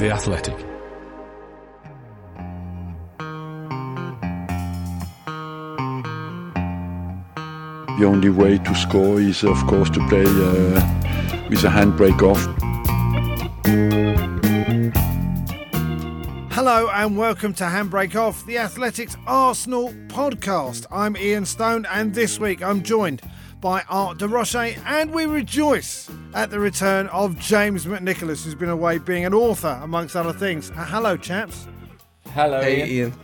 The Athletic. The only way to score is, of course, to play uh, with a handbrake off. Hello and welcome to Handbrake Off, the Athletics Arsenal podcast. I'm Ian Stone, and this week I'm joined by Art de Roche, and we rejoice at the return of James McNicholas, who's been away being an author, amongst other things. Uh, hello, chaps. Hello, Hey, Ian. Ian.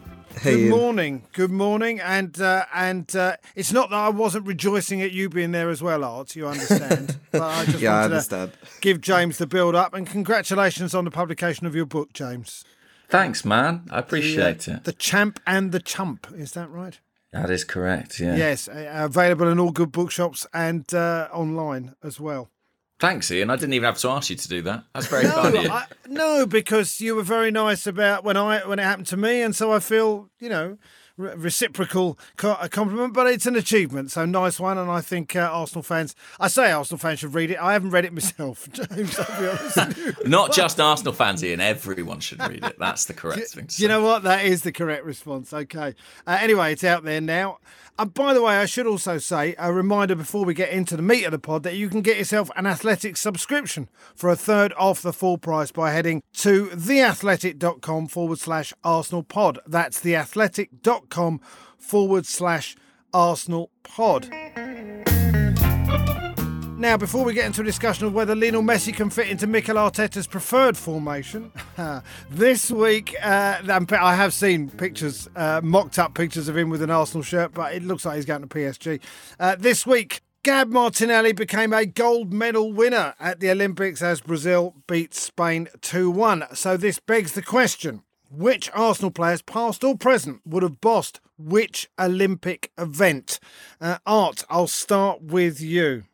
Hey, Good Ian. morning. Good morning. And uh, and uh, it's not that I wasn't rejoicing at you being there as well, Art. You understand? but I just Yeah, I understand. to give James the build up and congratulations on the publication of your book, James. Thanks, man. I appreciate it. The Champ and the Chump. Is that right? That is correct. Yeah. Yes, available in all good bookshops and uh, online as well. Thanks, Ian. I didn't even have to ask you to do that. That's very kind of you. I, no, because you were very nice about when I when it happened to me, and so I feel you know re- reciprocal co- a compliment, but it's an achievement, so nice one. And I think uh, Arsenal fans, I say Arsenal fans should read it. I haven't read it myself, James. I'll be honest. Not just Arsenal fans, Ian. Everyone should read it. That's the correct thing. You know what? That is the correct response. Okay. Uh, anyway, it's out there now. And by the way, I should also say a reminder before we get into the meat of the pod that you can get yourself an athletic subscription for a third off the full price by heading to theathletic.com forward slash Arsenal pod. That's theathletic.com forward slash Arsenal pod. Now, before we get into a discussion of whether Lionel Messi can fit into Mikel Arteta's preferred formation, this week uh, I have seen pictures, uh, mocked up pictures of him with an Arsenal shirt, but it looks like he's going to PSG. Uh, this week, Gab Martinelli became a gold medal winner at the Olympics as Brazil beat Spain 2 1. So, this begs the question which Arsenal players, past or present, would have bossed which Olympic event? Uh, Art, I'll start with you.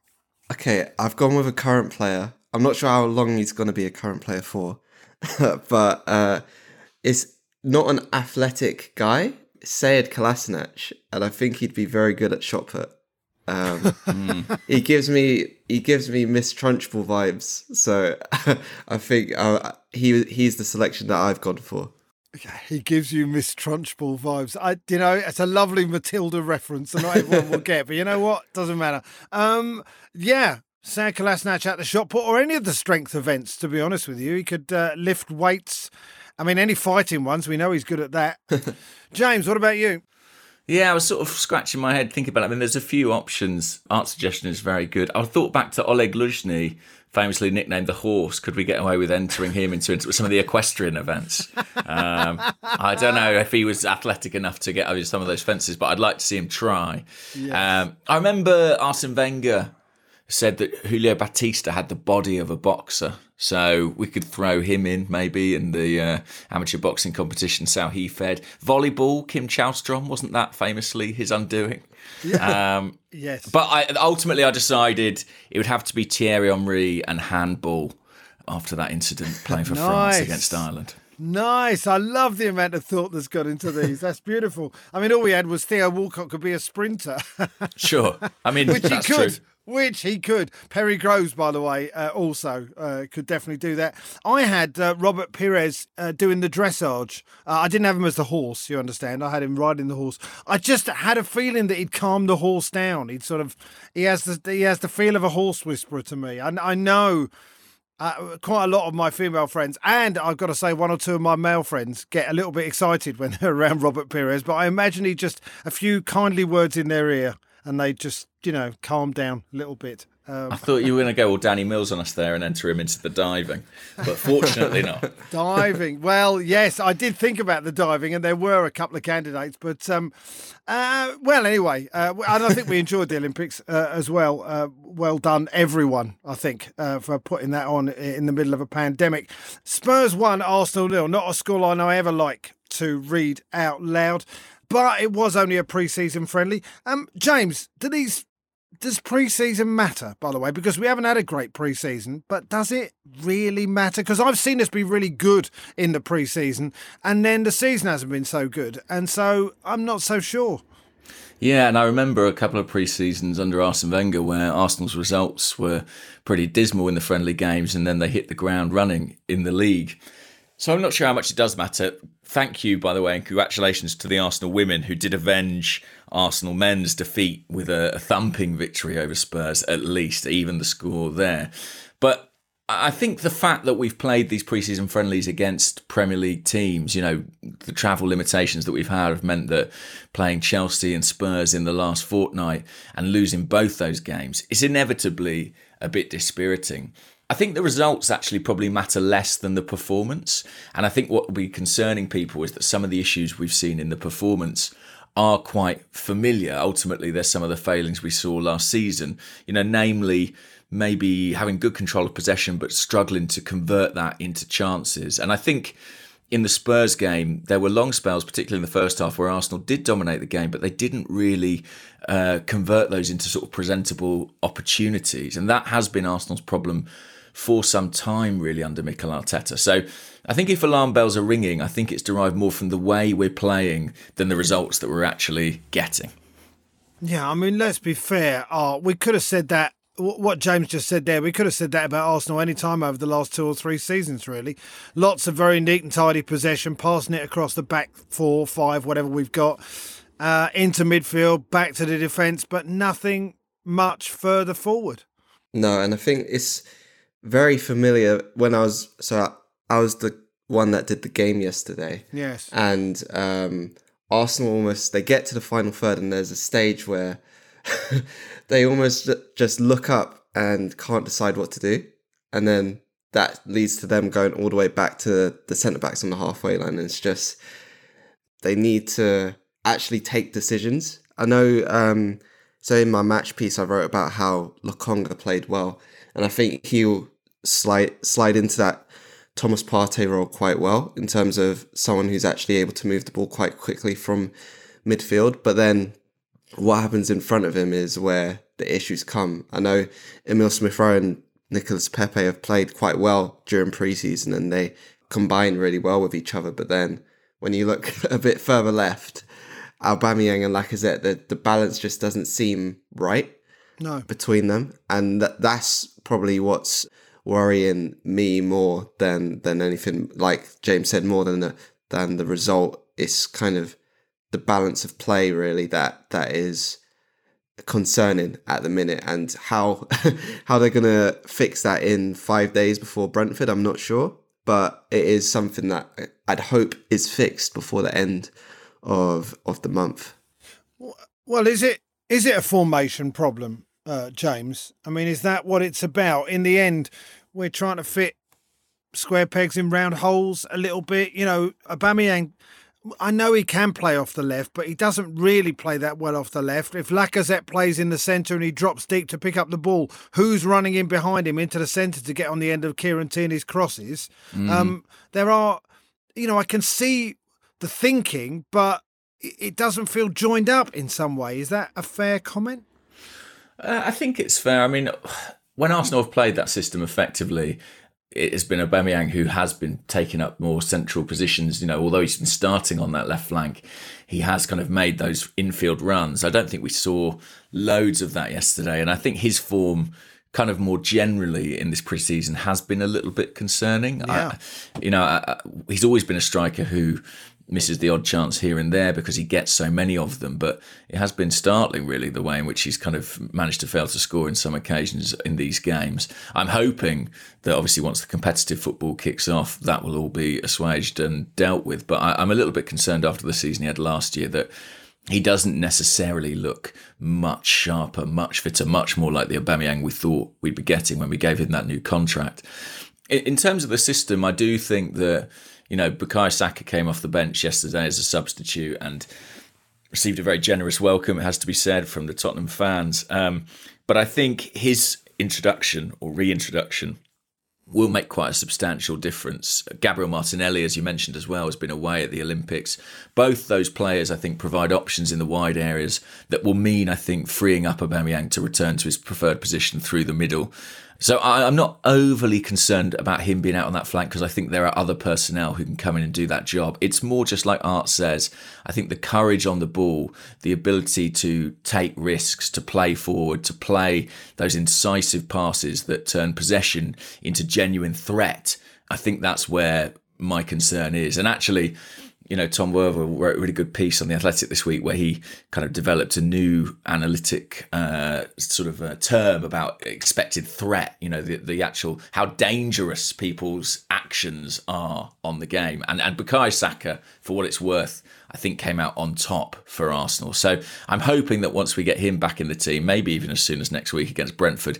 Okay, I've gone with a current player. I'm not sure how long he's going to be a current player for, but uh, it's not an athletic guy. Sead Kolasinac, and I think he'd be very good at shot put. Um, he gives me he gives me Miss Trunchbull vibes, so I think uh, he he's the selection that I've gone for. He gives you Miss Trunchbull vibes. I, you know, it's a lovely Matilda reference, and not everyone will get. But you know what? Doesn't matter. Um, yeah, Sam Kolasinac at the shot put or any of the strength events. To be honest with you, he could uh, lift weights. I mean, any fighting ones. We know he's good at that. James, what about you? Yeah, I was sort of scratching my head thinking about it. I mean, there's a few options. Art suggestion is very good. I thought back to Oleg Luzhny, famously nicknamed the Horse. Could we get away with entering him into, into some of the equestrian events? Um, I don't know if he was athletic enough to get over some of those fences, but I'd like to see him try. Um, I remember Arsene Wenger said that Julio Baptista had the body of a boxer. So we could throw him in maybe in the uh, amateur boxing competition, how he fed. Volleyball, Kim Källström, wasn't that famously his undoing? Um, Yes. but I, ultimately, I decided it would have to be Thierry Henry and handball after that incident playing for Nice. France against Ireland. Nice. I love the amount of thought that's got into these. That's beautiful. I mean, all we had was Theo Walcott could be a sprinter. Sure. I mean, which he could. true. Which he could. Perry Groves, by the way, uh, also uh, could definitely do that. I had uh, Robert Pires uh, doing the dressage. Uh, I didn't have him as the horse, you understand. I had him riding the horse. I just had a feeling that he'd calm the horse down. He'd sort of, he has the, he has the feel of a horse whisperer to me. I, I know uh, quite a lot of my female friends, and I've got to say, one or two of my male friends get a little bit excited when they're around Robert Pires. But I imagine he just a few kindly words in their ear, and they just, you know, calm down a little bit. Um, I thought you were going to go all Danny Mills on us there and enter him into the diving, but fortunately not. diving. Well, yes, I did think about the diving, and there were a couple of candidates. But um, uh, well, anyway, uh, and I think we enjoyed the Olympics uh, as well. Uh, well done, everyone. I think uh, for putting that on in the middle of a pandemic. Spurs won, Arsenal nil. Not a scoreline I ever like to read out loud, but it was only a pre-season friendly. Um, James, do these does pre-season matter by the way because we haven't had a great pre-season but does it really matter because i've seen us be really good in the pre-season and then the season hasn't been so good and so i'm not so sure Yeah, and I remember a couple of pre-seasons under Arsene Wenger where Arsenal's results were pretty dismal in the friendly games, and then they hit the ground running in the league. So I'm not sure how much it does matter. Thank you, by the way, and congratulations to the Arsenal women who did avenge Arsenal men's defeat with a, a thumping victory over Spurs, at least, even the score there. But I think the fact that we've played these preseason friendlies against Premier League teams, you know, the travel limitations that we've had have meant that playing Chelsea and Spurs in the last fortnight and losing both those games is inevitably a bit dispiriting. I think the results actually probably matter less than the performance. And I think what will be concerning people is that some of the issues we've seen in the performance are quite familiar. Ultimately, there's some of the failings we saw last season, you know, namely maybe having good control of possession but struggling to convert that into chances. And I think in the Spurs game, there were long spells, particularly in the first half, where Arsenal did dominate the game, but they didn't really uh, convert those into sort of presentable opportunities. And that has been Arsenal's problem for some time, really, under Mikel Arteta. So I think if alarm bells are ringing, I think it's derived more from the way we're playing than the results that we're actually getting. Yeah, I mean, let's be fair. Oh, we could have said that what James just said there, we could have said that about Arsenal any time over the last two or three seasons, really. Lots of very neat and tidy possession, passing it across the back four, five, whatever we've got, uh, into midfield, back to the defence, but nothing much further forward. No, and I think it's very familiar when I was, so I, I was the one that did the game yesterday. Yes. And um, Arsenal almost, they get to the final third, and there's a stage where they almost just look up and can't decide what to do. And then that leads to them going all the way back to the centre backs on the halfway line. And it's just, they need to actually take decisions. I know, um, so in my match piece, I wrote about how Lokonga played well. And I think he'll slide, slide into that Thomas Partey role quite well in terms of someone who's actually able to move the ball quite quickly from midfield. But then what happens in front of him is where the issues come. I know Emil Smith Rowe and Nicolas Pepe have played quite well during preseason and they combine really well with each other. But then when you look a bit further left, Aubameyang and Lacazette, the, the balance just doesn't seem right no. between them. And that, that's probably what's worrying me more than than anything. Like James said, more than the than the result. It's kind of the balance of play really that that is concerning at the minute and how how they're going to fix that in 5 days before Brentford I'm not sure but it is something that I'd hope is fixed before the end of of the month well is it is it a formation problem uh, James I mean is that what it's about in the end we're trying to fit square pegs in round holes a little bit you know Aubameyang I know he can play off the left, but he doesn't really play that well off the left. If Lacazette plays in the centre and he drops deep to pick up the ball, who's running in behind him into the centre to get on the end of Kieran Tierney's crosses? Mm. Um, there are, you know, I can see the thinking, but it doesn't feel joined up in some way. Is that a fair comment? Uh, I think it's fair. I mean, when Arsenal have played that system effectively, it has been Aubameyang who has been taking up more central positions. You know, although he's been starting on that left flank, he has kind of made those infield runs. I don't think we saw loads of that yesterday, and I think his form, kind of more generally in this preseason, has been a little bit concerning. Yeah. I, you know, I, he's always been a striker who misses the odd chance here and there because he gets so many of them. But it has been startling, really, the way in which he's kind of managed to fail to score in some occasions in these games. I'm hoping that obviously once the competitive football kicks off, that will all be assuaged and dealt with. But I, I'm a little bit concerned after the season he had last year that he doesn't necessarily look much sharper, much fitter, much more like the Aubameyang we thought we'd be getting when we gave him that new contract. In terms of the system, I do think that you know, Bukayo Saka came off the bench yesterday as a substitute and received a very generous welcome, it has to be said, from the Tottenham fans. Um, but I think his introduction or reintroduction will make quite a substantial difference. Gabriel Martinelli, as you mentioned as well, has been away at the Olympics. Both those players, I think, provide options in the wide areas that will mean, I think, freeing up Aubameyang to return to his preferred position through the middle. So I, am not overly concerned about him being out on that flank because I think there are other personnel who can come in and do that job. It's more just like Art says. I think the courage on the ball, the ability to take risks, to play forward, to play those incisive passes that turn possession into genuine threat. I think that's where my concern is. And actually, you know, Tom Worville wrote a really good piece on the Athletic this week where he kind of developed a new analytic uh, sort of term about expected threat. You know, the the actual how dangerous people's actions are on the game, and and Bukayo Saka, for what it's worth, I think came out on top for Arsenal. So I'm hoping that once we get him back in the team, maybe even as soon as next week against Brentford,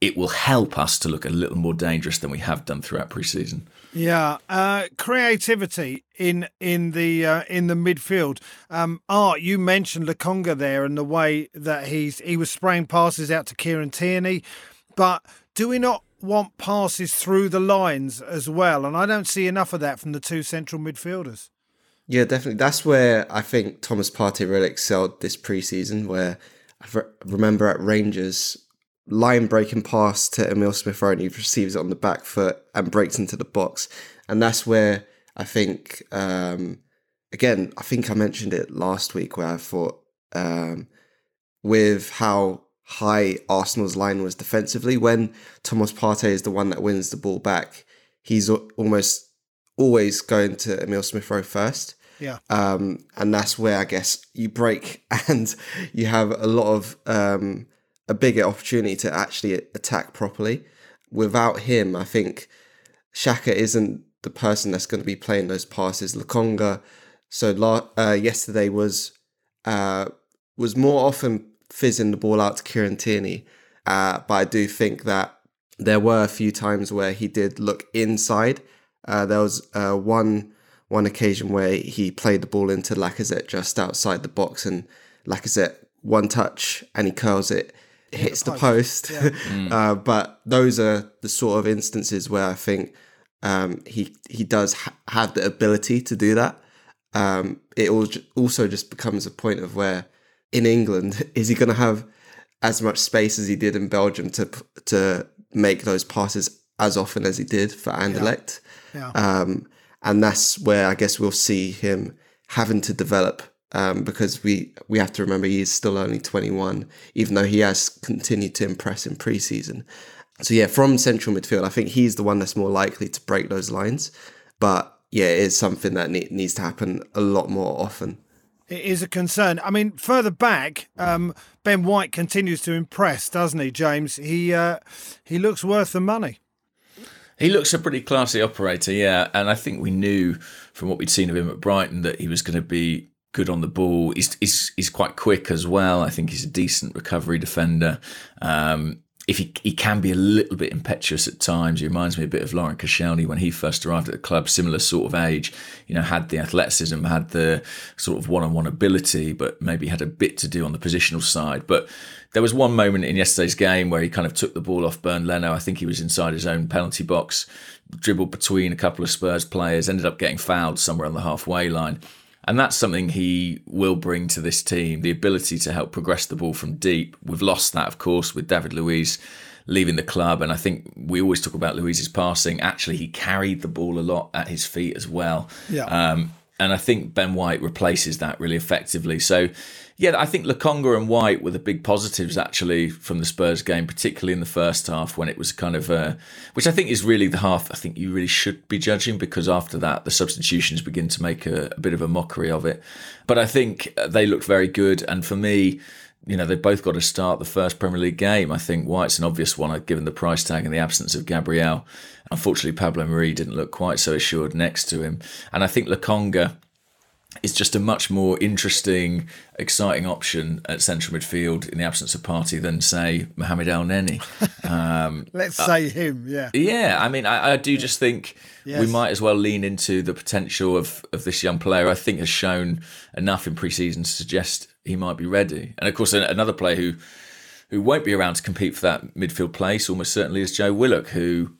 it will help us to look a little more dangerous than we have done throughout pre-season. Yeah, uh, creativity in in the uh, in the midfield. Um, Art, you mentioned Lokonga there and the way that he's he was spraying passes out to Kieran Tierney, but do we not want passes through the lines as well? And I don't see enough of that from the two central midfielders. Yeah, definitely. That's where I think Thomas Partey really excelled this preseason. Where I remember at Rangers, line breaking pass to Emil Smith Rowe, and he receives it on the back foot and breaks into the box. And that's where I think, um, again, I think I mentioned it last week where I thought um, with how high Arsenal's line was defensively, when Thomas Partey is the one that wins the ball back, he's almost always going to Emil Smith Rowe first. Yeah. Um, and that's where I guess you break and you have a lot of um, a bigger opportunity to actually attack properly. Without him, I think Xhaka isn't the person that's going to be playing those passes. Lokonga, so uh, yesterday was uh, was more often fizzing the ball out to Kieran Tierney, uh, but I do think that there were a few times where he did look inside. Uh, there was uh, one one occasion where he played the ball into Lacazette just outside the box, and Lacazette one touch and he curls it hits the post. The post. Yeah. mm. uh, but those are the sort of instances where I think um, he he does ha- have the ability to do that. Um, it also just becomes a point of where in England is he going to have as much space as he did in Belgium to to make those passes as often as he did for Anderlecht. Yeah. yeah. Um, and that's where I guess we'll see him having to develop um, because we we have to remember he is still only 21, even though he has continued to impress in preseason. So yeah, from central midfield, I think he's the one that's more likely to break those lines. But yeah, it is something that ne- needs to happen a lot more often. It is a concern. I mean, further back, um, Ben White continues to impress, doesn't he, James? He uh, he looks worth the money. He looks a pretty classy operator, yeah. And I think we knew from what we'd seen of him at Brighton that he was going to be good on the ball. He's, he's, he's quite quick as well. I think he's a decent recovery defender. Um, if he, he can be a little bit impetuous at times, he reminds me a bit of Laurent Koscielny when he first arrived at the club, similar sort of age, you know, had the athleticism, had the sort of one-on-one ability, but maybe had a bit to do on the positional side. But there was one moment in yesterday's game where he kind of took the ball off Bernd Leno. I think he was inside his own penalty box, dribbled between a couple of Spurs players, ended up getting fouled somewhere on the halfway line and that's something he will bring to this team the ability to help progress the ball from deep. We've lost that, of course, with David Luiz leaving the club. And I think we always talk about Luiz's passing. Actually, he carried the ball a lot at his feet as well. Yeah. Um, and I think Ben White replaces that really effectively. So, yeah, I think Lokonga and White were the big positives actually from the Spurs game, particularly in the first half when it was kind of, uh, which I think is really the half I think you really should be judging because after that the substitutions begin to make a, a bit of a mockery of it. But I think they looked very good, and for me, you know, they've both got to start the first Premier League game. I think White's an obvious one, given the price tag and the absence of Gabriel. Unfortunately, Pablo Mari didn't look quite so assured next to him. And I think Lokonga is just a much more interesting, exciting option at central midfield in the absence of Partey than, say, Mohamed Elneny. Um, Let's uh, say him, yeah. Yeah, I mean, I, I do just think yes. we might as well lean into the potential of, of this young player. I think has shown enough in pre-season to suggest he might be ready. And of course, another player who who won't be around to compete for that midfield place almost certainly is Joe Willock, who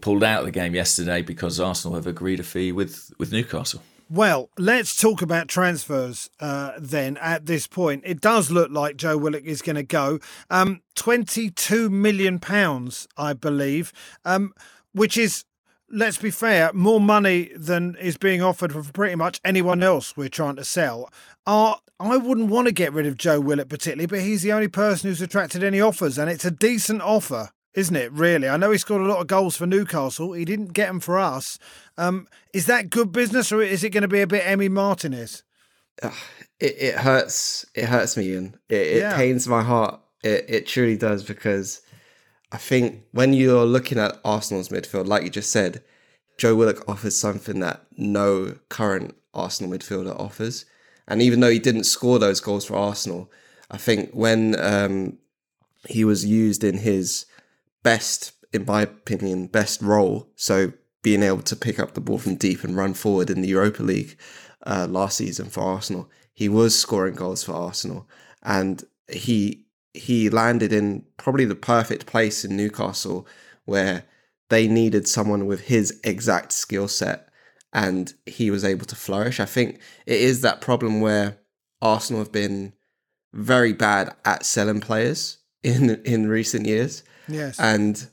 pulled out of the game yesterday because Arsenal have agreed a fee with, with Newcastle. Well, let's talk about transfers uh, then at this point. It does look like Joe Willock is going to go. Um, £22 million, I believe, um, which is, let's be fair, more money than is being offered for pretty much anyone else we're trying to sell. Uh, I wouldn't want to get rid of Joe Willock particularly, but he's the only person who's attracted any offers, and it's a decent offer isn't it? Really, I know he scored a lot of goals for Newcastle. He didn't get them for us. Um, is that good business, or is it going to be a bit Emi Martinez? it, it hurts. It hurts me, Ian. It, it Yeah. pains my heart. It, it truly does because I think when you're looking at Arsenal's midfield, like you just said, Joe Willock offers something that no current Arsenal midfielder offers. And even though he didn't score those goals for Arsenal, I think when um, he was used in his best, in my opinion, best role, so being able to pick up the ball from deep and run forward in the Europa League uh, last season for Arsenal, he was scoring goals for Arsenal, and he he landed in probably the perfect place in Newcastle where they needed someone with his exact skill set and he was able to flourish. I think it is that problem where Arsenal have been very bad at selling players in in recent years. Yes. And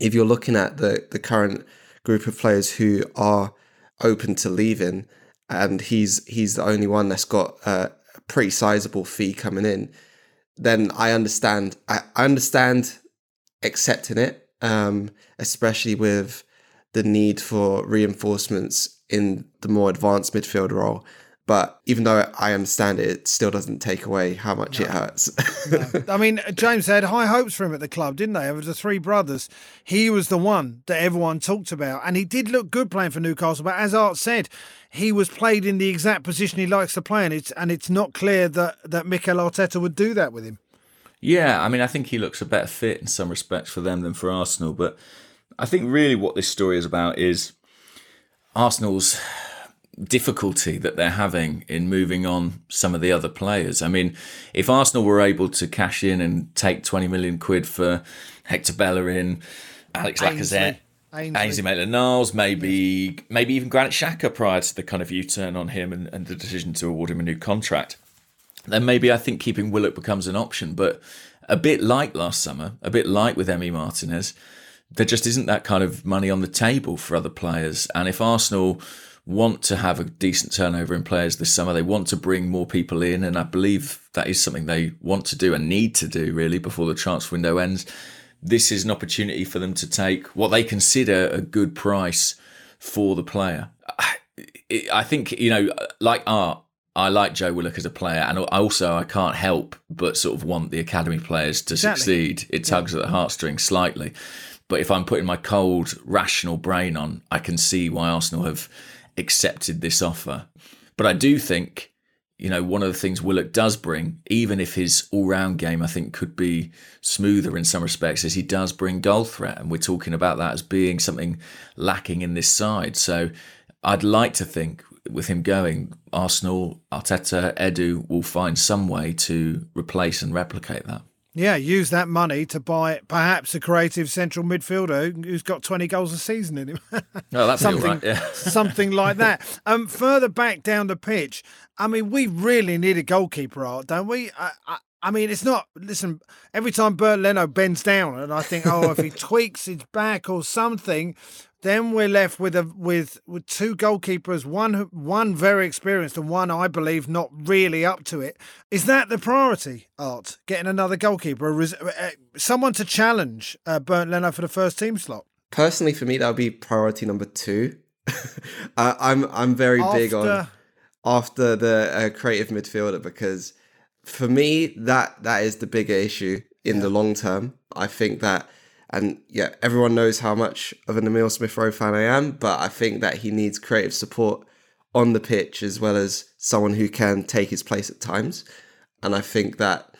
if you're looking at the the current group of players who are open to leaving, and he's he's the only one that's got a pretty sizable fee coming in, then I understand. I, understand accepting it, um, especially with the need for reinforcements in the more advanced midfield role. But even though I understand it, it still doesn't take away how much it hurts. I mean, James had high hopes for him at the club, didn't they? Of the three brothers, he was the one that everyone talked about, and he did look good playing for Newcastle. But as Art said, he was played in the exact position he likes to play, and it's and it's not clear that that Mikel Arteta would do that with him. Yeah, I mean, I think he looks a better fit in some respects for them than for Arsenal. But I think really what this story is about is Arsenal's difficulty that they're having in moving on some of the other players. I mean, if Arsenal were able to cash in and take 20 million quid for Hector Bellerin, Alex Lacazette, Ainsley. Ainsley Maitland-Niles, maybe maybe even Granit Xhaka prior to the kind of U-turn on him and, and the decision to award him a new contract, then maybe I think keeping Willock becomes an option. But a bit like last summer, a bit like with Emi Martinez, there just isn't that kind of money on the table for other players. And if Arsenal want to have a decent turnover in players this summer, they want to bring more people in, and I believe that is something they want to do and need to do really before the transfer window ends. This is an opportunity for them to take what they consider a good price for the player. I- think you know, like Art, I like Joe Willock as a player, and also I can't help but sort of want the academy players to Exactly. succeed. It tugs at the heartstrings slightly, but if I'm putting my cold, rational brain on, I can see why Arsenal have accepted this offer. But I do think, you know, one of the things Willock does bring, even if his all-round game I think could be smoother in some respects, is he does bring goal threat, and we're talking about that as being something lacking in this side. So I'd like to think with him going, Arsenal, Arteta, Edu will find some way to replace and replicate that. Yeah, use that money to buy perhaps a creative central midfielder who's got 20 goals a season in him. Oh, all something, right. Yeah. something like that. Um, further back down the pitch, I mean, we really need a goalkeeper, Art, don't we? I, I, I mean, it's not. Listen, every time Bernd Leno bends down, and I think, oh, if he tweaks his back or something, then we're left with a with with two goalkeepers, one one very experienced and one I believe not really up to it. Is that the priority, Art? Getting another goalkeeper, a res- uh, someone to challenge uh, Bernd Leno for the first team slot. Personally, for me, that would be priority number two. I, I'm I'm very big on After- after the uh, creative midfielder because for me that that is the bigger issue in the long term. I think that, and yeah, everyone knows how much of an Emil Smith Rowe fan I am, but I think that he needs creative support on the pitch as well as someone who can take his place at times. And I think that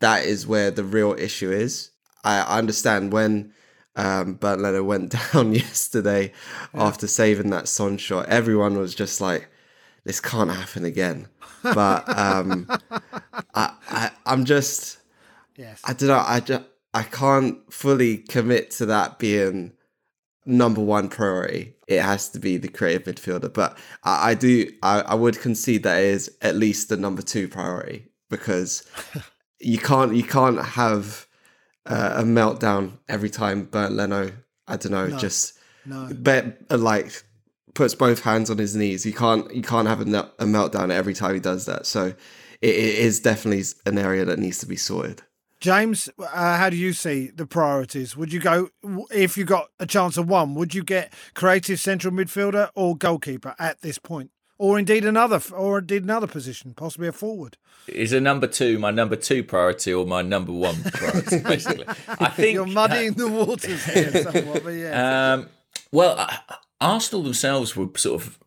that is where the real issue is. I understand when um, Leno went down yesterday after saving that Son shot, everyone was just like, this can't happen again. But um, I, I, I'm just, Yes. I don't know, I, just, I can't fully commit to that being number one priority. It has to be the creative midfielder. But I, I do, I, I would concede that it is at least the number two priority because you can't, you can't have uh, a meltdown every time Bernd Leno, I don't know, just no. bet uh, like puts both hands on his knees. You can't you can't have a, a meltdown every time he does that. So it, it is definitely an area that needs to be sorted. James, uh, how do you see the priorities? Would you go if you got a chance of one? Would you get creative central midfielder or goalkeeper at this point, or indeed another, or indeed another position, possibly a forward? Is a number two my number two priority or my number one priority? Basically, I think you're muddying the waters here somewhat. But yeah. Um, well, uh, Arsenal themselves were sort of uh,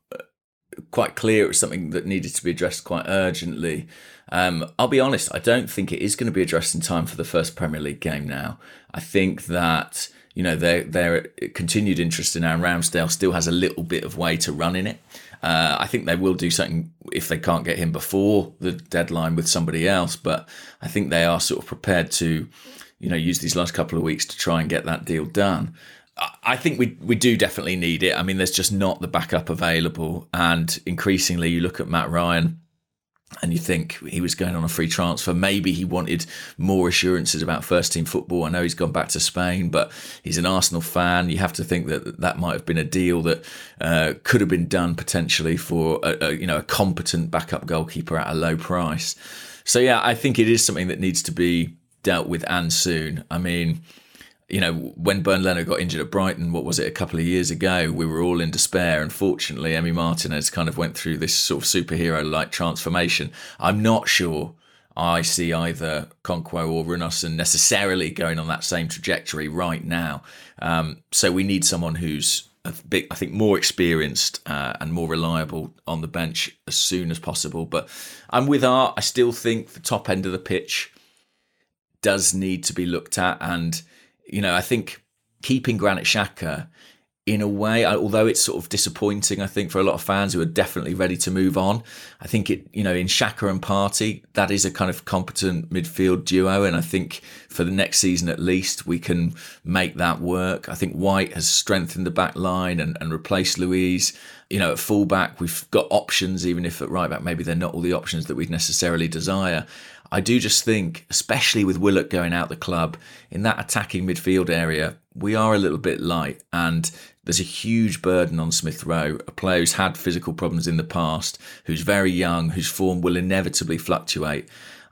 quite clear it was something that needed to be addressed quite urgently. Um, I'll be honest, I don't think it is going to be addressed in time for the first Premier League game now. I think that you know their their continued interest in Aaron Ramsdale still has a little bit of way to run in it. Uh, I think they will do something if they can't get him before the deadline with somebody else, but I think they are sort of prepared to, you know, use these last couple of weeks to try and get that deal done. I think we we do definitely need it. I mean, there's just not the backup available, and increasingly, you look at Mat Ryan and you think he was going on a free transfer. Maybe he wanted more assurances about first team football. I know he's gone back to Spain, but he's an Arsenal fan. You have to think that that might have been a deal that uh, could have been done potentially for a, a, you know a competent backup goalkeeper at a low price. So yeah, I think it is something that needs to be dealt with and soon. I mean you know, when Bernd Leno got injured at Brighton, what was it, a couple of years ago, we were all in despair. And fortunately, Emi Martinez kind of went through this sort of superhero like transformation. I'm not sure I see either Okonkwo or Runarsson necessarily going on that same trajectory right now. Um, so we need someone who's a bit, I think, more experienced uh, and more reliable on the bench as soon as possible. But I'm with Art. I still think the top end of the pitch does need to be looked at. And you know, I think keeping Granit Xhaka in a way, although it's sort of disappointing, I think for a lot of fans who are definitely ready to move on. I think it, you know, in Xhaka and Partey, that is a kind of competent midfield duo, and I think for the next season at least, we can make that work. I think White has strengthened the back line and, and replaced Luiz. You know, at fullback, we've got options, even if at right back, maybe they're not all the options that we'd necessarily desire. I do just think, especially with Willock going out the club in that attacking midfield area, we are a little bit light, and there's a huge burden on Smith Rowe, a player who's had physical problems in the past, who's very young, whose form will inevitably fluctuate.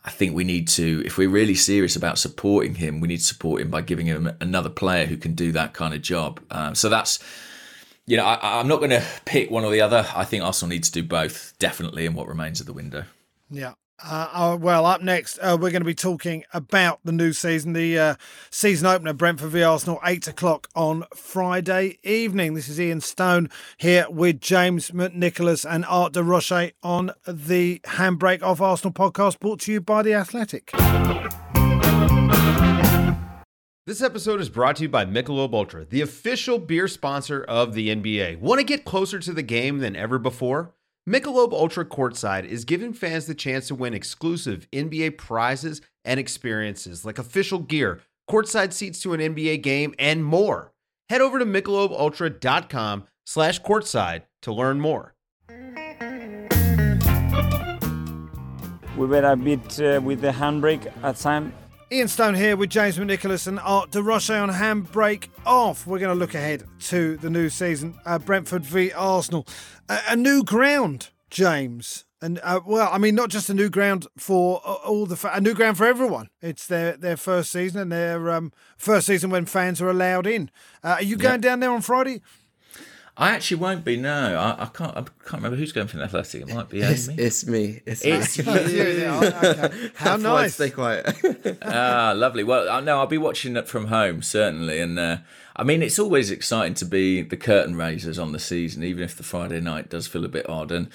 I think we need to, if we're really serious about supporting him, we need to support him by giving him another player who can do that kind of job. Um, so that's, you know, I, I'm not going to pick one or the other. I think Arsenal needs to do both, definitely, in what remains of the window. Yeah, uh, uh, well, up next, uh, we're going to be talking about the new season, the uh, season opener, Brentford v Arsenal, 8 o'clock on Friday evening. This is Ian Stone here with James McNicholas and Art de Roche on the Handbrake Off Arsenal podcast brought to you by The Athletic. This episode is brought to you by Michelob Ultra, the official beer sponsor of the NBA. Want to get closer to the game than ever before? Michelob Ultra Courtside is giving fans the chance to win exclusive NBA prizes and experiences like official gear, courtside seats to an NBA game, and more. Head over to michelobultra.com slash courtside to learn more. We were a bit uh, with the handbrake at time Ian Stone here with James McNicholas and Art de Roche on Handbrake Off. We're going to look ahead to the new season, uh, Brentford v Arsenal. Uh, a new ground, James. And uh, well, I mean, not just a new ground for all the fa- a new ground for everyone. It's their their first season and their um, first season when fans are allowed in. Uh, are you going yep. down there on Friday? I actually won't be. No, I, I, can't. I can't remember who's going for the athletic. It might be it's, Amy. It's me. It's, it's you. okay. How nice. Stay quiet. ah, lovely. Well, no, I'll be watching it from home certainly, and uh, I mean, it's always exciting to be the curtain raisers on the season, even if the Friday night does feel a bit odd. And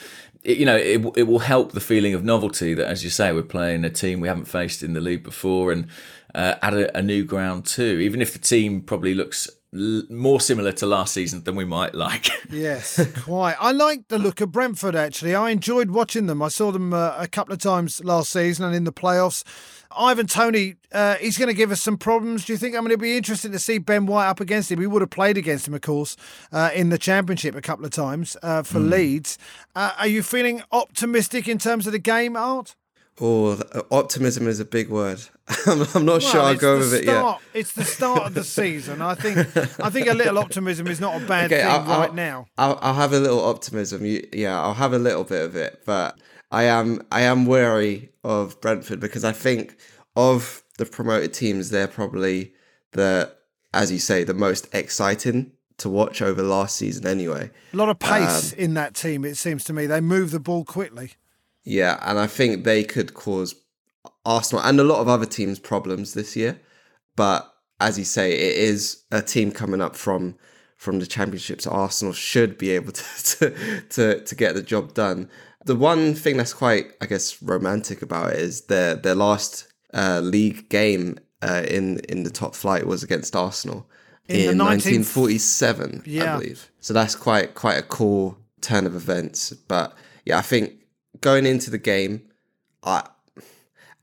it, you know, it it will help the feeling of novelty that, as you say, we're playing a team we haven't faced in the league before, and uh, at a, a new ground too. Even if the team probably looks more similar to last season than we might like. yes, quite. I like the look of Brentford actually. I enjoyed watching them. I saw them uh, a couple of times last season and in the playoffs. Ivan Toney, uh, he's going to give us some problems. Do you think? I mean, it'd be interesting to see Ben White up against him. We would have played against him, of course, uh, in the Championship a couple of times uh, for mm. Leeds. Uh, are you feeling optimistic in terms of the game, Art? Oh, optimism is a big word. I'm, I'm not well, sure I'll go with it yet. It's the start of the season. I think I think a little optimism is not a bad okay, thing I'll, right I'll, now. I'll, I'll have a little optimism. Yeah, I'll have a little bit of it, but I am I am wary of Brentford because I think of the promoted teams, they're probably the, as you say, the most exciting to watch over last season. Anyway, a lot of pace um, in that team. It seems to me they move the ball quickly. Yeah, and I think they could cause Arsenal and a lot of other teams problems this year. But as you say, it is a team coming up from from the championship, championships. Arsenal should be able to to to, to get the job done. The one thing that's quite, I guess, romantic about it is their their last uh, league game uh, in in the top flight was against Arsenal in, in 1947, yeah. I believe. So that's quite quite a cool turn of events. But yeah, I think going into the game, I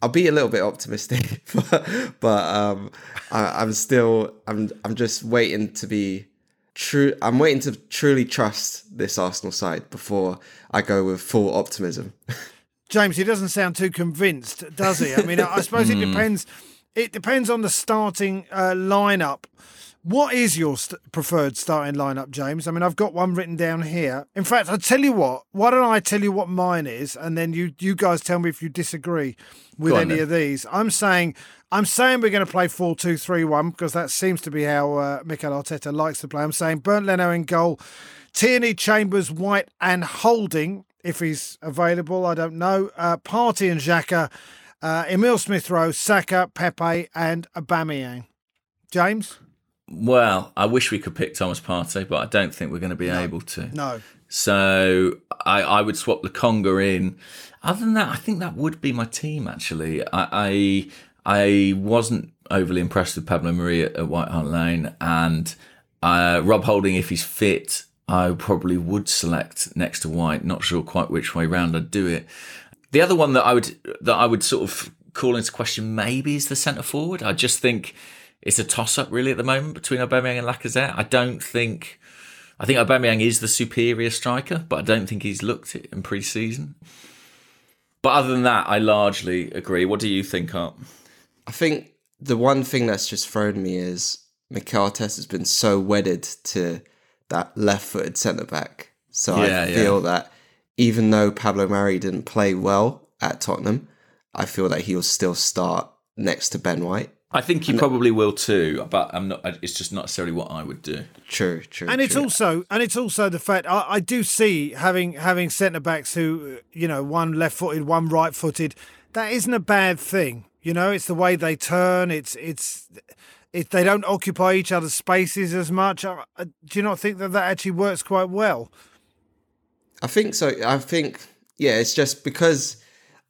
I'll be a little bit optimistic, but, but um, I, am still I'm I'm just waiting to be true. I'm waiting to truly trust this Arsenal side before I go with full optimism. James, he doesn't sound too convinced, does he? I mean, I suppose it hmm. depends. It depends on the starting uh, lineup what is your st- preferred starting lineup, James? I mean, I've got one written down here. In fact, I'll tell you what. Why don't I tell you what mine is, and then you you guys tell me if you disagree with any then. of these. I'm saying I'm saying we're going to play four two three one because that seems to be how uh, Mikel Arteta likes to play. I'm saying Bernd Leno in goal, Tierney, Chambers, White, and Holding if he's available. I don't know. Uh, Partey and Xhaka, uh, Emil Smith Rowe, Saka, Pepe, and Aubameyang. James. Well, I wish we could pick Thomas Partey, but I don't think we're going to be no. able to. No. So I, I would swap the Conga in. Other than that, I think that would be my team. Actually, I I, I wasn't overly impressed with Pablo Mari at, at White Hart Lane, and uh, Rob Holding, if he's fit, I probably would select next to White. Not sure quite which way round I'd do it. The other one that I would that I would sort of call into question maybe is the centre forward. I just think it's a toss up really at the moment between Aubameyang and Lacazette. I don't think. I think Aubameyang is the superior striker, but I don't think he's looked it in pre-season. But other than that, I largely agree. What do you think, Art? I think the one thing that's just thrown me is Mikel Arteta has been so wedded to that left-footed centre back. So yeah, I feel yeah. that even though Pablo Mari didn't play well at Tottenham, I feel that he'll still start next to Ben White. I think you probably will too, but I'm not. It's just not necessarily what I would do. True, true. And true. it's also, and it's also the fact I, I do see having having centre backs who, you know, one left footed, one right footed. That isn't a bad thing. You know, it's the way they turn. It's it's if they don't occupy each other's spaces as much. Uh, uh, do you not think that that actually works quite well? I think so. I think yeah. It's just because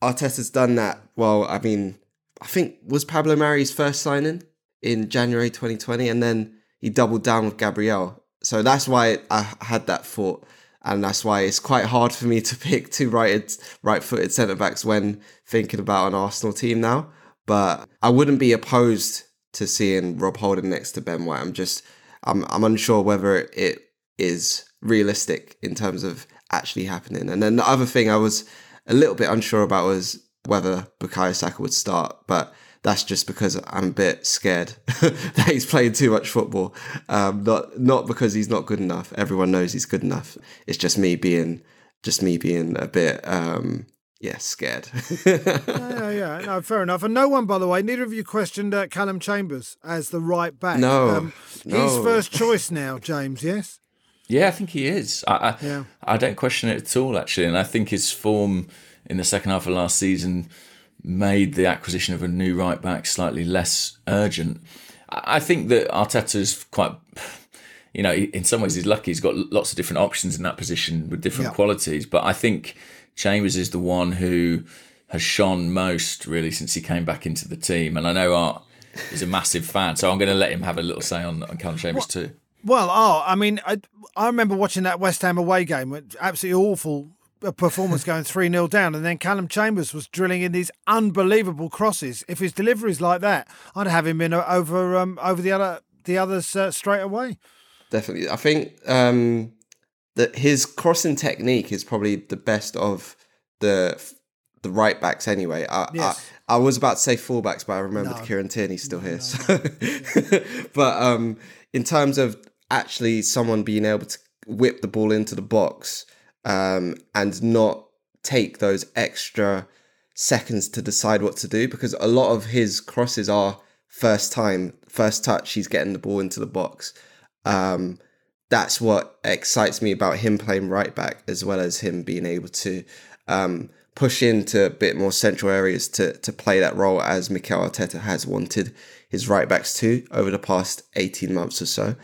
Arteta's done that. Well, I mean I think was Pablo Mari's first signing in January 2020, and then he doubled down with Gabriel. So that's why I had that thought, and that's why it's quite hard for me to pick two right right-footed centre backs when thinking about an Arsenal team now. But I wouldn't be opposed to seeing Rob Holding next to Ben White. I'm just I'm I'm unsure whether it is realistic in terms of actually happening. And then the other thing I was a little bit unsure about was whether Bukayo Saka would start, but that's just because I'm a bit scared that he's playing too much football. Um, not not because he's not good enough. Everyone knows he's good enough. It's just me being just me being a bit um, yeah scared. yeah, yeah, yeah, no, fair enough. And no one, by the way, neither of you questioned uh, Callum Chambers as the right back. No, um, no. he's first choice now, James. Yes. Yeah, I think he is. I, I, yeah. I don't question it at all, actually, and I think his form in the second half of last season made the acquisition of a new right back slightly less urgent. I think that Arteta's quite, you know, in some ways he's lucky. He's got lots of different options in that position with different yeah. qualities. But I think Chambers is the one who has shone most really since he came back into the team. And I know Art is a massive fan, so I'm going to let him have a little say on, on Callum Chambers too. Well, oh, I mean, I, I remember watching that West Ham away game, absolutely awful a performance going 3 0 down, and then Callum Chambers was drilling in these unbelievable crosses. If his delivery's like that, I'd have him in over um, over the other the others uh, straight away. Definitely, I think um, that his crossing technique is probably the best of the the right backs. Anyway, I, yes. I, I was about to say fullbacks, but I remembered no. Kieran Tierney's still no, here. No, so. but um, in terms of actually someone being able to whip the ball into the box um, and not take those extra seconds to decide what to do because a lot of his crosses are first time, first touch. He's getting the ball into the box. Um, that's what excites me about him playing right back, as well as him being able to um, push into a bit more central areas to to play that role as Mikel Arteta has wanted his right backs to over the past eighteen months or so.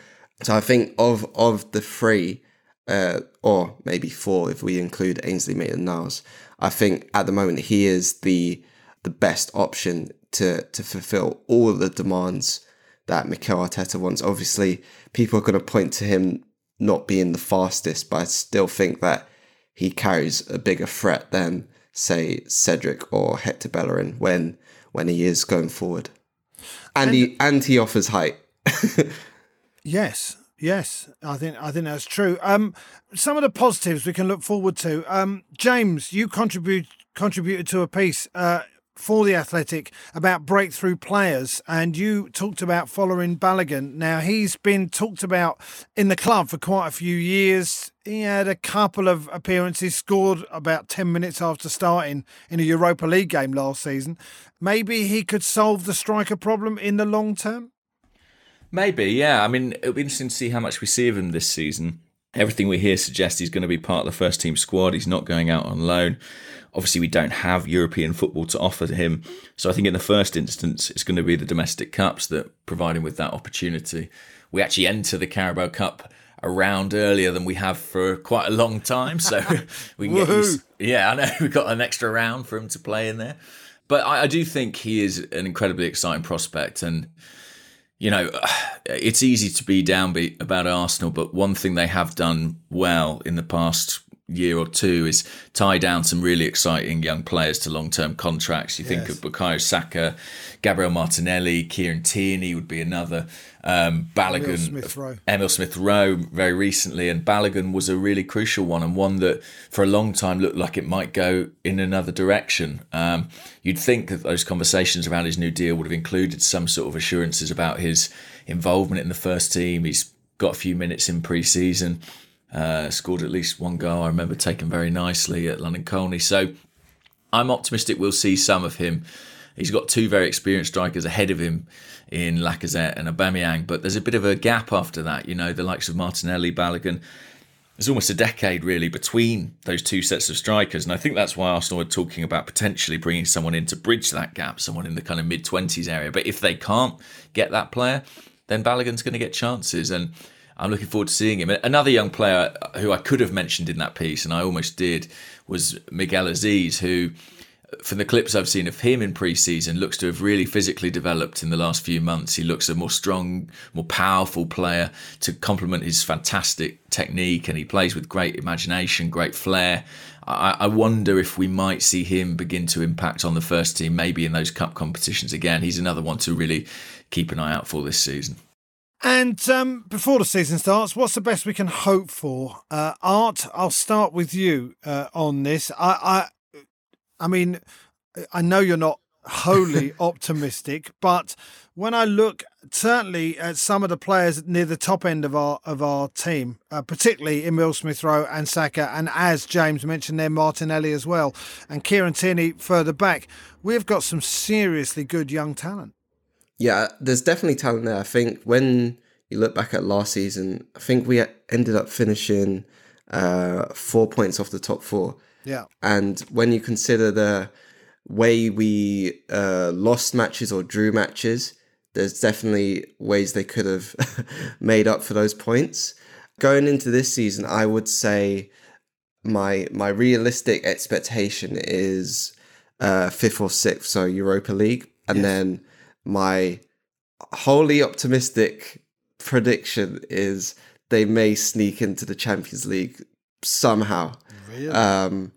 So I think of of the three, uh, or maybe four if we include Ainsley Maitland-Niles, I think at the moment he is the the best option to to fulfill all the demands that Mikel Arteta wants. Obviously, people are going to point to him not being the fastest, but I still think that he carries a bigger threat than, say, Cedric or Hector Bellerin when when he is going forward. And, and he and he offers height. yes, yes, I think I think that's true. Um, some of the positives we can look forward to. Um, James, you contribute contributed to a piece uh, for the Athletic about breakthrough players, and you talked about Folarin Balogun. Now he's been talked about in the club for quite a few years. He had a couple of appearances, scored about ten minutes after starting in a Europa League game last season. Maybe he could solve the striker problem in the long term. Maybe, yeah. I mean, it'll be interesting to see how much we see of him this season. Everything we hear suggests he's going to be part of the first team squad. He's not going out on loan. Obviously, we don't have European football to offer to him. So I think in the first instance, it's going to be the domestic cups that provide him with that opportunity. We actually enter the Carabao Cup a round earlier than we have for quite a long time. So we can get used. Yeah, I know we've got an extra round for him to play in there. But I, I do think he is an incredibly exciting prospect. And, you know, it's easy to be downbeat about Arsenal, but one thing they have done well in the past year or two is tie down some really exciting young players to long term contracts. You yes. think of Bukayo Saka, Gabriel Martinelli, Kieran Tierney would be another. Um, Balogun, Emil Smith Rowe very recently, and Balogun was a really crucial one and one that for a long time looked like it might go in another direction. Um, you'd think that those conversations around his new deal would have included some sort of assurances about his involvement in the first team. He's got a few minutes in pre season uh, scored at least one goal. I remember taken very nicely at London Colney. So I'm optimistic we'll see some of him. He's got two very experienced strikers ahead of him in Lacazette and Aubameyang, but there's a bit of a gap after that. You know, the likes of Martinelli, Balogun. There's almost a decade really between those two sets of strikers, and I think that's why Arsenal are talking about potentially bringing someone in to bridge that gap, someone in the kind of mid twenties area. But if they can't get that player, then Balogun's going to get chances, and I'm looking forward to seeing him. Another young player who I could have mentioned in that piece, and I almost did, was Miguel Azeez, who, from the clips I've seen of him in pre-season, looks to have really physically developed in the last few months. He looks a more strong, more powerful player to complement his fantastic technique, and he plays with great imagination, great flair. I, I wonder if we might see him begin to impact on the first team, maybe in those cup competitions again. He's another one to really keep an eye out for this season. And um, before the season starts, what's the best we can hope for? Uh, Art, I'll start with you uh, on this. I, I, I mean, I know you're not wholly optimistic, but when I look certainly at some of the players near the top end of our of our team, uh, particularly Emil Smith Rowe and Saka, and as James mentioned there, Martinelli as well, and Kieran Tierney further back, we've got some seriously good young talent. Yeah, there's definitely talent there. I think when you look back at last season, I think we ended up finishing uh, four points off the top four. Yeah. And when you consider the way we uh, lost matches or drew matches, there's definitely ways they could have made up for those points. Going into this season, I would say my my realistic expectation is uh, fifth or sixth, so Europa League, and yes. then my wholly optimistic prediction is they may sneak into the Champions League somehow. Really? Um,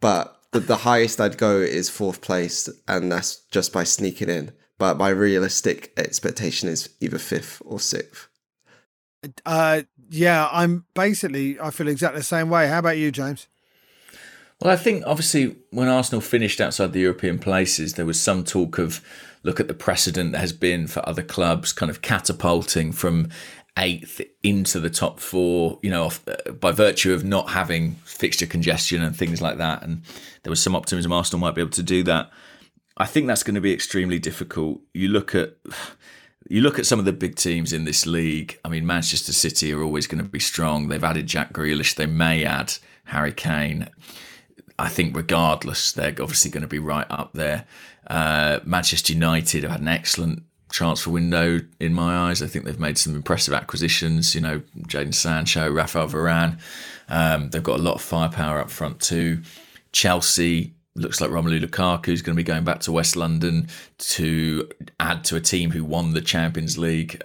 but the, the highest I'd go is fourth place, and that's just by sneaking in. But my realistic expectation is either fifth or sixth. Uh, yeah, I'm basically I feel exactly the same way. How about you, James? Well, I think obviously when Arsenal finished outside the European places, there was some talk of look at the precedent there has been for other clubs kind of catapulting from eighth into the top four, you know, off, uh, by virtue of not having fixture congestion and things like that. And there was some optimism Arsenal might be able to do that. I think that's going to be extremely difficult. You look at you look at some of the big teams in this league. I mean, Manchester City are always going to be strong. They've added Jack Grealish. They may add Harry Kane. I think, regardless, they're obviously going to be right up there. Uh, Manchester United have had an excellent transfer window in my eyes. I think they've made some impressive acquisitions. You know, Jadon Sancho, Rafael Varane. Um, they've got a lot of firepower up front too. Chelsea looks like Romelu Lukaku is going to be going back to West London to add to a team who won the Champions League.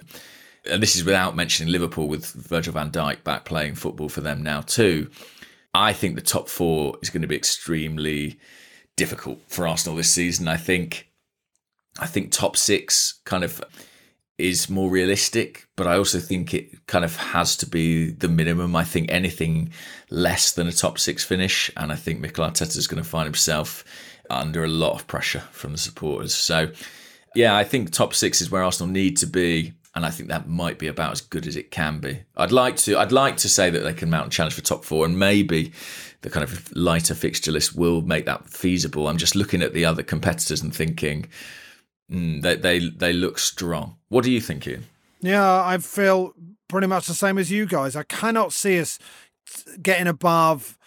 And this is without mentioning Liverpool with Virgil van Dijk back playing football for them now too. I think the top four is going to be extremely difficult for Arsenal this season. I think I think top six kind of is more realistic, but I also think it kind of has to be the minimum. I think anything less than a top six finish, and I think Mikel Arteta is going to find himself under a lot of pressure from the supporters. So, yeah, I think top six is where Arsenal need to be, and I think that might be about as good as it can be. I'd like to, I'd like to say that they can mount a challenge for top four, and maybe the kind of lighter fixture list will make that feasible. I'm just looking at the other competitors and thinking Mm, they they they look strong. What do you think, Ian? Yeah, I feel pretty much the same as you guys. I cannot see us getting above.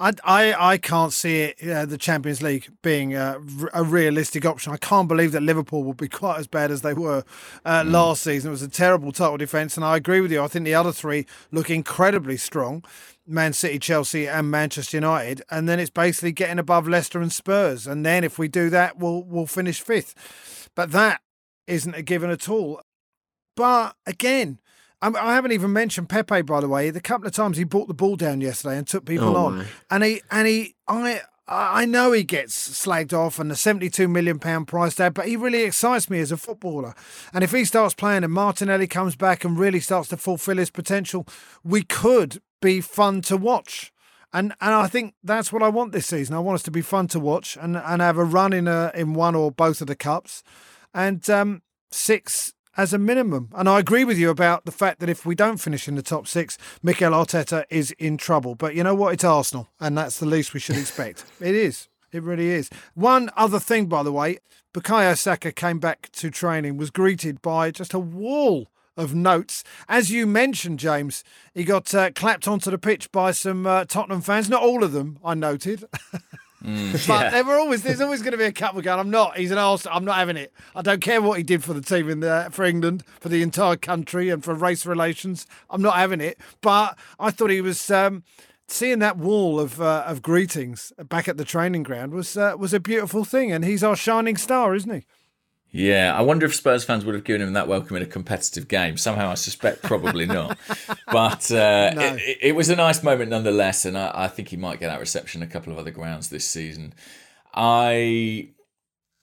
I, I, I can't see it, uh, the Champions League being a, a, realistic option. I can't believe that Liverpool will be quite as bad as they were uh, mm. last season. It was a terrible title defence, and I agree with you. I think the other three look incredibly strong. Man City, Chelsea, and Manchester United, and then it's basically getting above Leicester and Spurs. And then if we do that, we'll we'll finish fifth. But that isn't a given at all. But again, I haven't even mentioned Pepe, by the way. The couple of times he brought the ball down yesterday and took people oh, on, my. and he and he, I, I know he gets slagged off and the seventy-two million pound price tag, but he really excites me as a footballer. And if he starts playing and Martinelli comes back and really starts to fulfil his potential, we could be fun to watch. And and I think that's what I want this season. I want us to be fun to watch and, and have a run in a, in one or both of the cups, and um, six as a minimum. And I agree with you about the fact that if we don't finish in the top six, Mikel Arteta is in trouble. But you know what? It's Arsenal, and that's the least we should expect. it is. It really is. One other thing, by the way, Bukayo Saka came back to training, was greeted by just a wall of notes. As you mentioned, James, he got uh, clapped onto the pitch by some uh, Tottenham fans. Not all of them, I noted. Mm, but yeah. there were always there's always going to be a couple going. I'm not. He's an Arsenal. I'm not having it. I don't care what he did for the team in the, for England, for the entire country, and for race relations. I'm not having it. But I thought he was. Um, seeing that wall of uh, of greetings back at the training ground was uh, was a beautiful thing, and he's our shining star, isn't he? Yeah, I wonder if Spurs fans would have given him that welcome in a competitive game. Somehow, I suspect probably not. But uh, no. it, it, was a nice moment nonetheless, and I, I, think he might get that reception a couple of other grounds this season. I,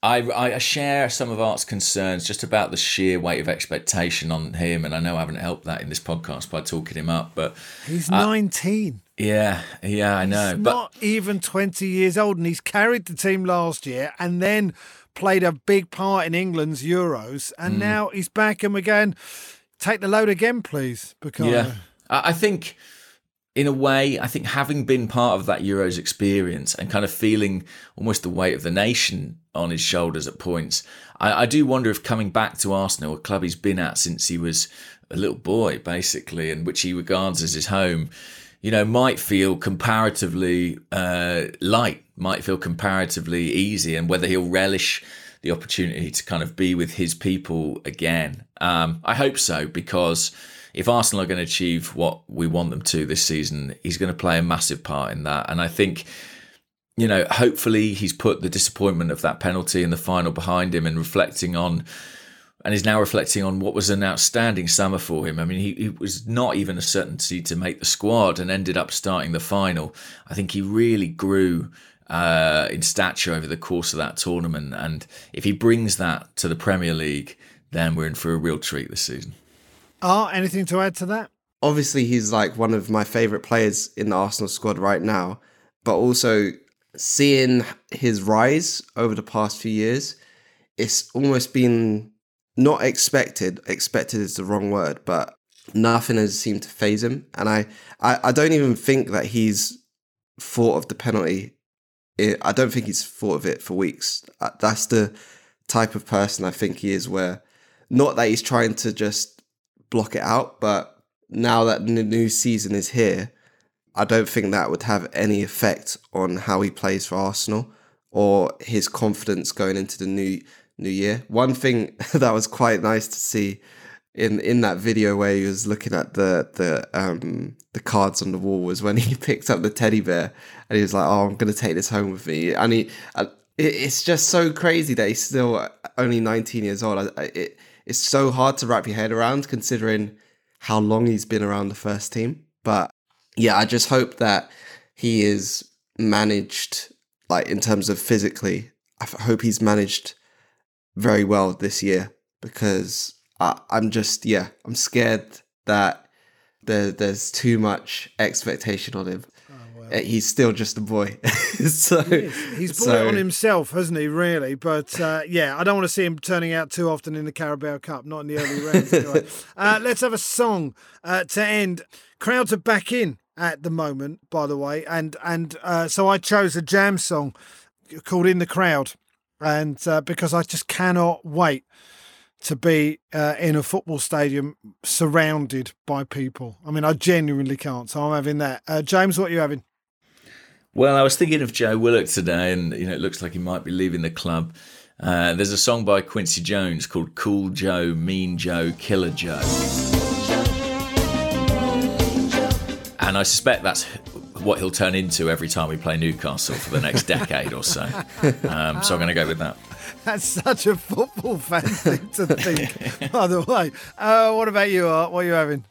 I, I share some of Art's concerns just about the sheer weight of expectation on him, and I know I haven't helped that in this podcast by talking him up, but he's uh, nineteen. Yeah, yeah, I know. He's but not even twenty years old, and he's carried the team last year, and then played a big part in England's Euros, and mm. now he's back, and we're going take the load again, please. Because yeah, I think in a way, I think having been part of that Euros experience and kind of feeling almost the weight of the nation on his shoulders at points, I, I do wonder if coming back to Arsenal, a club he's been at since he was a little boy, basically, and which he regards as his home you know, might feel comparatively uh, light, might feel comparatively easy, and whether he'll relish the opportunity to kind of be with his people again. Um, I hope so, because if Arsenal are going to achieve what we want them to this season, he's going to play a massive part in that. And I think, you know, hopefully he's put the disappointment of that penalty in the final behind him and reflecting on and is now reflecting on what was an outstanding summer for him. I mean, he, he, was not even a certainty to make the squad and ended up starting the final. I think he really grew uh, in stature over the course of that tournament. And if he brings that to the Premier League, then we're in for a real treat this season. Ah, anything to add to that? Obviously, he's like one of my favourite players in the Arsenal squad right now, but also seeing his rise over the past few years, it's almost been not expected. Expected is the wrong word, but nothing has seemed to phase him. And I, I, I don't even think that he's thought of the penalty. I don't think he's thought of it for weeks. Uh, that's the type of person I think he is, where not that he's trying to just block it out, but now that the new season is here, I don't think that would have any effect on how he plays for Arsenal or his confidence going into the new new year. One thing that was quite nice to see in in that video where he was looking at the the um the cards on the wall was when he picked up the teddy bear and he was like, "Oh, I'm gonna take this home with me." And he, it's just so crazy that he's still only 19 years old. It, it's so hard to wrap your head around considering how long he's been around the first team. But yeah, I just hope that he is managed like in terms of physically. I hope he's managed very well this year because I, I'm just yeah I'm scared that there there's too much expectation on him. Oh, well. He's still just a boy, so he he's brought so, it on himself, hasn't he? Really, but uh, yeah, I don't want to see him turning out too often in the Carabao Cup, not in the early rounds. Anyway. uh, let's have a song uh, to end. Crowds are back in at the moment, by the way, and and uh, so I chose a jam song called "In the Crowd." And uh, because I just cannot wait to be uh, in a football stadium surrounded by people. I mean, I genuinely can't. So I'm having that. Uh, James, what are you having? Well, I was thinking of Joe Willock today, and you know, it looks like he might be leaving the club. Uh, there's a song by Quincy Jones called "Cool Joe, Mean Joe, Killer Joe," and I suspect that's what he'll turn into every time we play Newcastle for the next decade or so. Um, so I'm going to go with that. That's such a football fan thing to think, by the way. Uh, what about you, Art? What are you having?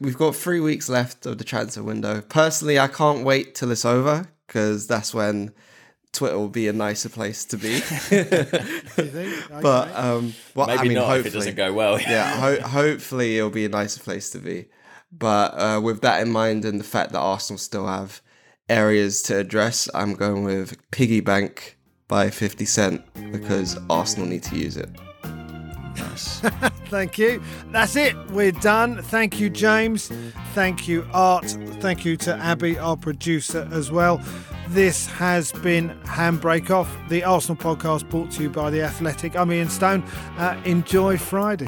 We've got three weeks left of the transfer window. Personally, I can't wait till it's over because that's when Twitter will be a nicer place to be. but um, well, maybe I mean, not if it doesn't go well. yeah, ho- hopefully it'll be a nicer place to be. But uh, with that in mind and the fact that Arsenal still have areas to address, I'm going with Piggy Bank by 50 Cent because Arsenal need to use it. Nice. Thank you. That's it. We're done. Thank you, James. Thank you, Art. Thank you to Abby, our producer, as well. This has been Handbrake Off, the Arsenal podcast brought to you by The Athletic. I'm Ian Stone. Uh, enjoy Friday.